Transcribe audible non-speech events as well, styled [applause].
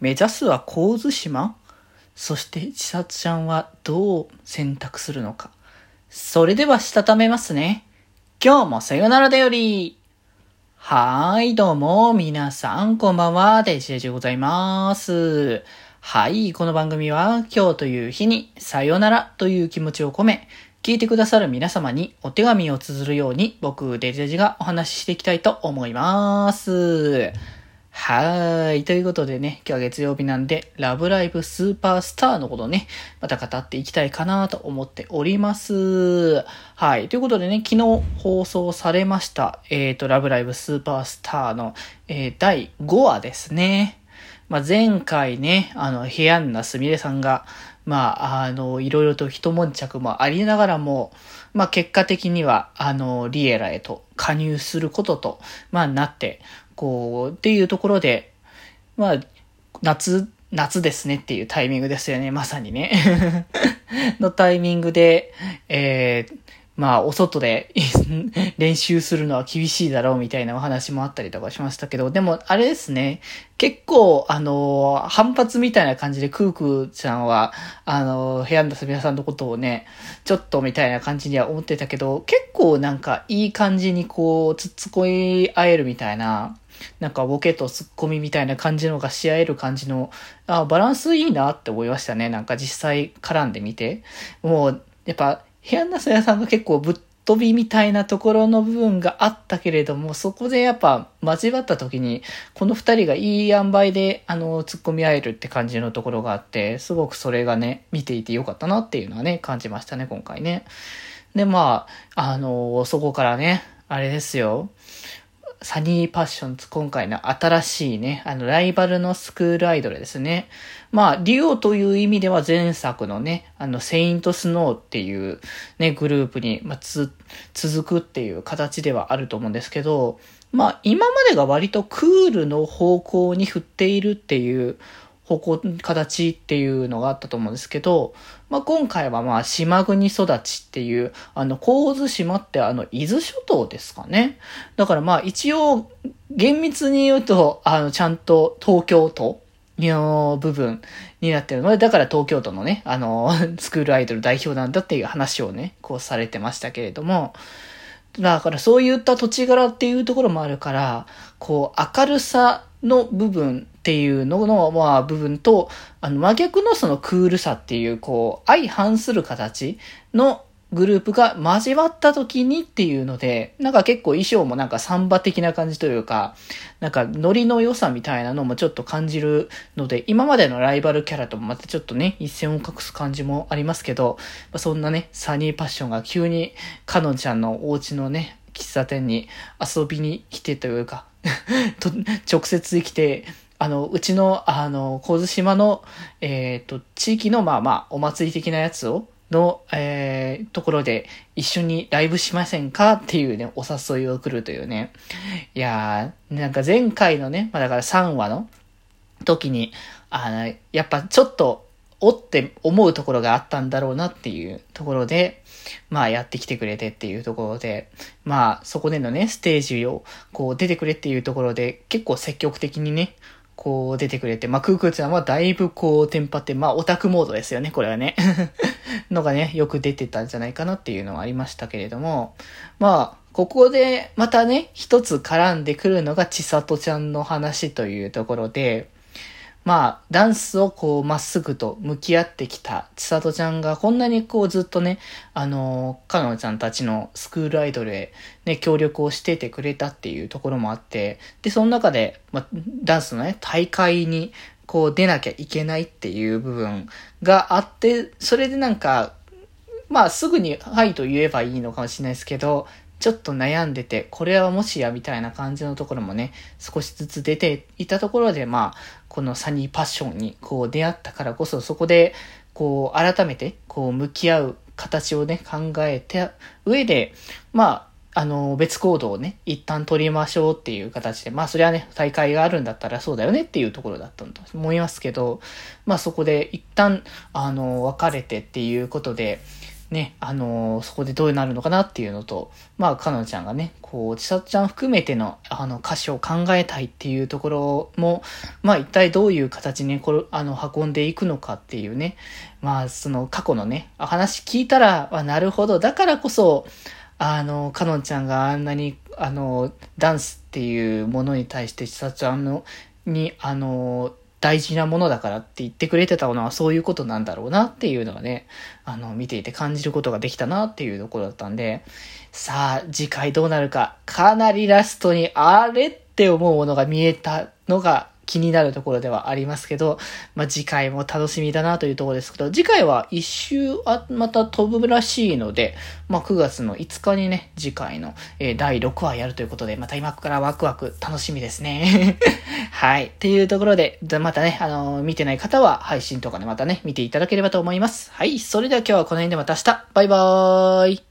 目指すは神津島？そして千里ちゃんはどう選択するのか？それではしたためますね。今日もさよならだより。はーい、どうも、皆さん、こんばんは、デジェジでございます。はい、この番組は、今日という日に、さよならという気持ちを込め、聞いてくださる皆様にお手紙を綴るように、僕、デジェジがお話ししていきたいと思います。はい。ということでね、今日は月曜日なんで、ラブライブスーパースターのことね、また語っていきたいかなと思っております。はい。ということでね、昨日放送されました、えっ、ー、と、ラブライブスーパースターの、えー、第5話ですね。まあ、前回ね、あの、部屋んなすみれさんが、まあ、あの、いろいろと一悶着もありながらも、まあ、結果的には、あの、リエラへと加入することと、まあ、なって、こう、っていうところで、まあ、夏、夏ですねっていうタイミングですよね、まさにね。[laughs] のタイミングで、えー、まあ、お外で [laughs] 練習するのは厳しいだろうみたいなお話もあったりとかしましたけど、でも、あれですね、結構、あの、反発みたいな感じで、クークーちゃんは、あの、部屋のすみさんのことをね、ちょっとみたいな感じには思ってたけど、結構なんかいい感じにこう、つっつこい合えるみたいな、なんかボケとツッコミみたいな感じのがし合える感じの、あバランスいいなって思いましたね。なんか実際絡んでみて。もう、やっぱ、部屋のそやさんが結構ぶっ飛びみたいなところの部分があったけれども、そこでやっぱ交わった時に、この二人がいい塩梅で、あの、突っ込み合えるって感じのところがあって、すごくそれがね、見ていてよかったなっていうのはね、感じましたね、今回ね。で、まあ、あの、そこからね、あれですよ。サニーパッションズ、今回の新しいね、あの、ライバルのスクールアイドルですね。まあ、リオという意味では前作のね、あの、セイントスノーっていうね、グループに、まあ、つ、続くっていう形ではあると思うんですけど、まあ、今までが割とクールの方向に振っているっていう方向、形っていうのがあったと思うんですけど、まあ、今回はまあ、島国育ちっていう、あの、神津島ってあの、伊豆諸島ですかね。だからまあ、一応、厳密に言うと、あの、ちゃんと東京都の部分になってるので、だから東京都のね、あの、[laughs] スクールアイドル代表なんだっていう話をね、こうされてましたけれども、だからそういった土地柄っていうところもあるから、こう、明るさの部分っていうのの、まあ、部分と、あの、真逆のそのクールさっていう、こう、相反する形のグループが交わった時にっていうので、なんか結構衣装もなんかサンバ的な感じというか、なんかノリの良さみたいなのもちょっと感じるので、今までのライバルキャラともまたちょっとね、一線を画す感じもありますけど、まあ、そんなね、サニーパッションが急に、かのちゃんのお家のね、喫茶店に遊びに来てというか、[laughs] 直接来て、あの、うちの、あの、神津島の、えっ、ー、と、地域の、まあまあ、お祭り的なやつを、の、えー、ところで一緒にライブしませんかっていうね、お誘いを来るというね。いやー、なんか前回のね、まあだから3話の時に、あの、やっぱちょっと、おって思うところがあったんだろうなっていうところで、まあやってきてくれてっていうところで、まあそこでのね、ステージをこう出てくれっていうところで結構積極的にね、こう出てくれて、まあ、クークーちゃんはだいぶこうテンパって、まあ、オタクモードですよね、これはね。[laughs] のがね、よく出てたんじゃないかなっていうのはありましたけれども、まあ、ここでまたね、一つ絡んでくるのが千里ちゃんの話というところで、まあ、ダンスをこう、まっすぐと向き合ってきた千里ちゃんが、こんなにこう、ずっとね、あの、かのちゃんたちのスクールアイドルへね、協力をしててくれたっていうところもあって、で、その中で、まあダンスのね、大会に、こう、出なきゃいけないっていう部分があって、それでなんか、まあ、すぐに、はいと言えばいいのかもしれないですけど、ちょっと悩んでて、これはもしやみたいな感じのところもね、少しずつ出ていたところで、まあ、このサニーパッションにこう出会ったからこそ、そこで、こう、改めて、こう、向き合う形をね、考えて、上で、まあ、あの、別行動をね、一旦取りましょうっていう形で、まあそれはね、大会があるんだったらそうだよねっていうところだったと思いますけど、まあそこで一旦、あの、別れてっていうことで、ね、あのー、そこでどうなるのかなっていうのと、まあ、かのちゃんがね、こう、ちさちゃん含めての、あの、歌詞を考えたいっていうところも、まあ、一体どういう形に、これ、あの、運んでいくのかっていうね、まあ、その、過去のね、話聞いたら、あ、なるほど、だからこそ、あの、かのんちゃんがあんなに、あの、ダンスっていうものに対して、ちさちゃんの、に、あの、大事なものだからって言ってくれてたのはそういうことなんだろうなっていうのがね、あの、見ていて感じることができたなっていうところだったんで、さあ、次回どうなるか、かなりラストにあれって思うものが見えたのが気になるところではありますけど、まあ、次回も楽しみだなというところですけど、次回は一周あ、また飛ぶらしいので、まあ、9月の5日にね、次回の、えー、第6話やるということで、また今からワクワク楽しみですね。[laughs] はい。っていうところで、またね、あのー、見てない方は配信とかでまたね、見ていただければと思います。はい。それでは今日はこの辺でまた明日。バイバーイ。